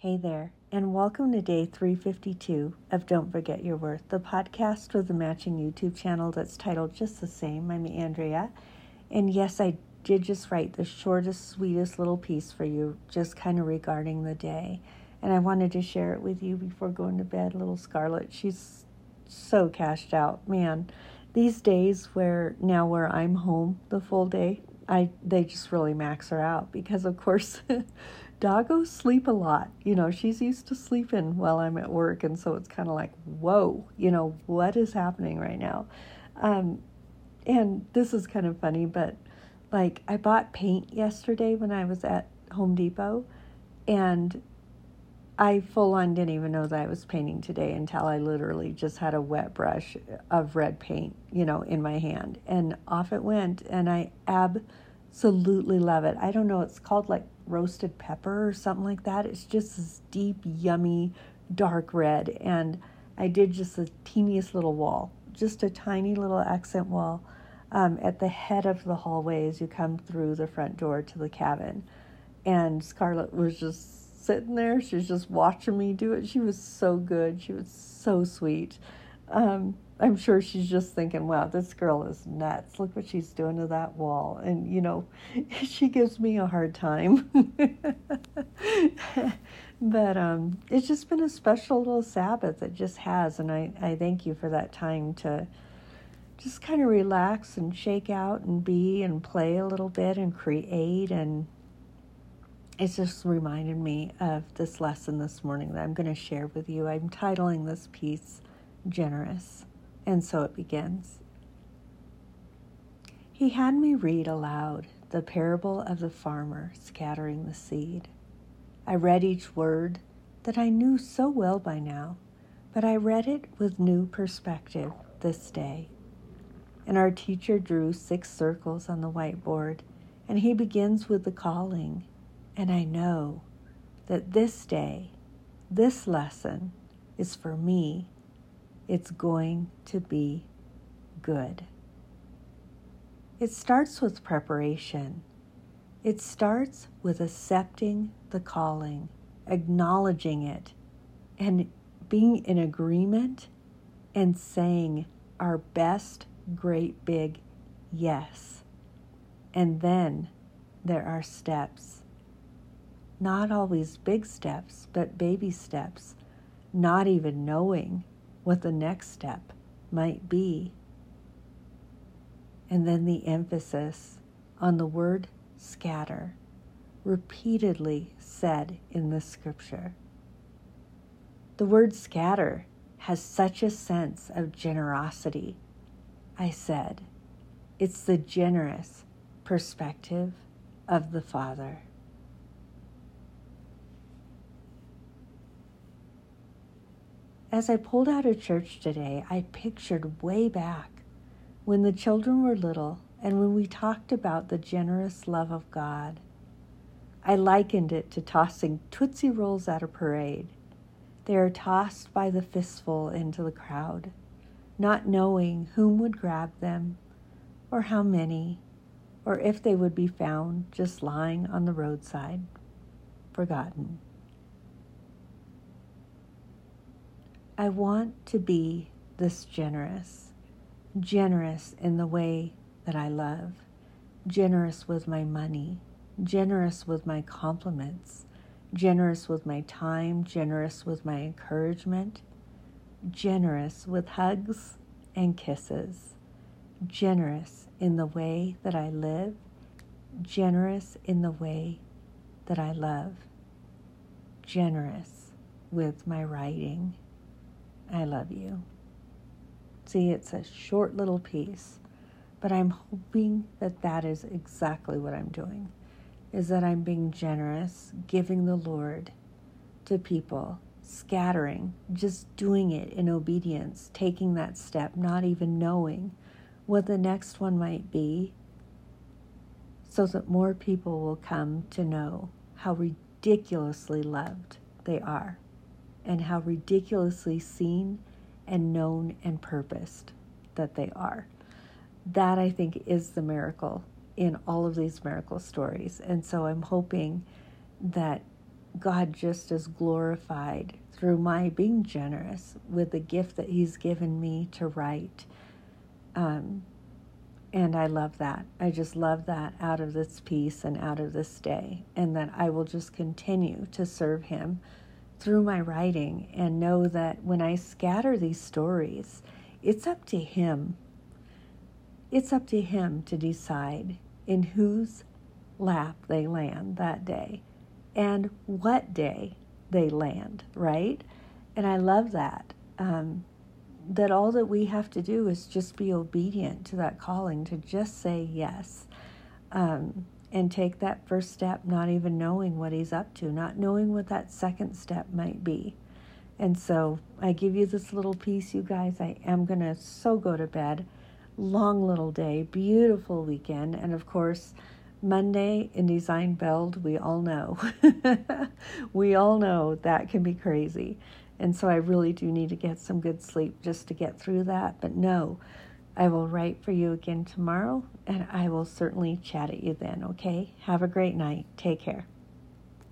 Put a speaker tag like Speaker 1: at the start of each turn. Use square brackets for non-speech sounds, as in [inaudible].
Speaker 1: Hey there, and welcome to day 352 of Don't Forget Your Worth, the podcast with a matching YouTube channel that's titled just the same. I'm Andrea, and yes, I did just write the shortest, sweetest little piece for you, just kind of regarding the day. And I wanted to share it with you before going to bed. Little Scarlett, she's so cashed out. Man, these days where now where I'm home the full day, I they just really max her out because of course [laughs] doggos sleep a lot. You know, she's used to sleeping while I'm at work, and so it's kind of like, whoa, you know, what is happening right now? Um, and this is kind of funny, but like I bought paint yesterday when I was at Home Depot, and I full on didn't even know that I was painting today until I literally just had a wet brush of red paint, you know, in my hand, and off it went, and I absolutely love it. I don't know, it's called like roasted pepper or something like that. It's just this deep, yummy, dark red. And I did just the teeniest little wall, just a tiny little accent wall um, at the head of the hallway as you come through the front door to the cabin. And Scarlett was just sitting there. She was just watching me do it. She was so good. She was so sweet. Um, I'm sure she's just thinking, wow, this girl is nuts. Look what she's doing to that wall. And, you know, [laughs] she gives me a hard time. [laughs] but um, it's just been a special little Sabbath. It just has. And I, I thank you for that time to just kind of relax and shake out and be and play a little bit and create. And it's just reminded me of this lesson this morning that I'm going to share with you. I'm titling this piece Generous. And so it begins. He had me read aloud the parable of the farmer scattering the seed. I read each word that I knew so well by now, but I read it with new perspective this day. And our teacher drew six circles on the whiteboard, and he begins with the calling. And I know that this day, this lesson, is for me it's going to be good. It starts with preparation. It starts with accepting the calling, acknowledging it, and being in agreement and saying our best, great, big yes. And then there are steps. Not always big steps, but baby steps. Not even knowing what the next step might be. And then the emphasis on the word scatter, repeatedly said in the scripture. The word scatter has such a sense of generosity. I said, it's the generous perspective of the Father. As I pulled out of church today, I pictured way back when the children were little and when we talked about the generous love of God. I likened it to tossing Tootsie Rolls at a parade. They are tossed by the fistful into the crowd, not knowing whom would grab them, or how many, or if they would be found just lying on the roadside, forgotten. I want to be this generous, generous in the way that I love, generous with my money, generous with my compliments, generous with my time, generous with my encouragement, generous with hugs and kisses, generous in the way that I live, generous in the way that I love, generous with my writing I love you. See, it's a short little piece, but I'm hoping that that is exactly what I'm doing. Is that I'm being generous, giving the Lord to people, scattering, just doing it in obedience, taking that step, not even knowing what the next one might be, so that more people will come to know how ridiculously loved they are and how ridiculously seen and known and purposed that they are. That I think is the miracle in all of these miracle stories. And so I'm hoping that God just is glorified through my being generous with the gift that He's given me to write. Um, and I love that. I just love that out of this piece and out of this day, and that I will just continue to serve Him through my writing and know that when I scatter these stories, it's up to Him. It's up to Him to decide in whose lap they land that day and what day they land, right? And I love that. Um, that all that we have to do is just be obedient to that calling, to just say yes. Um, and take that first step, not even knowing what he's up to, not knowing what that second step might be. And so I give you this little piece, you guys. I am going to so go to bed. Long little day, beautiful weekend. And of course, Monday in Design Build, we all know. [laughs] we all know that can be crazy. And so I really do need to get some good sleep just to get through that. But no, I will write for you again tomorrow and I will certainly chat at you then, okay? Have a great night. Take care.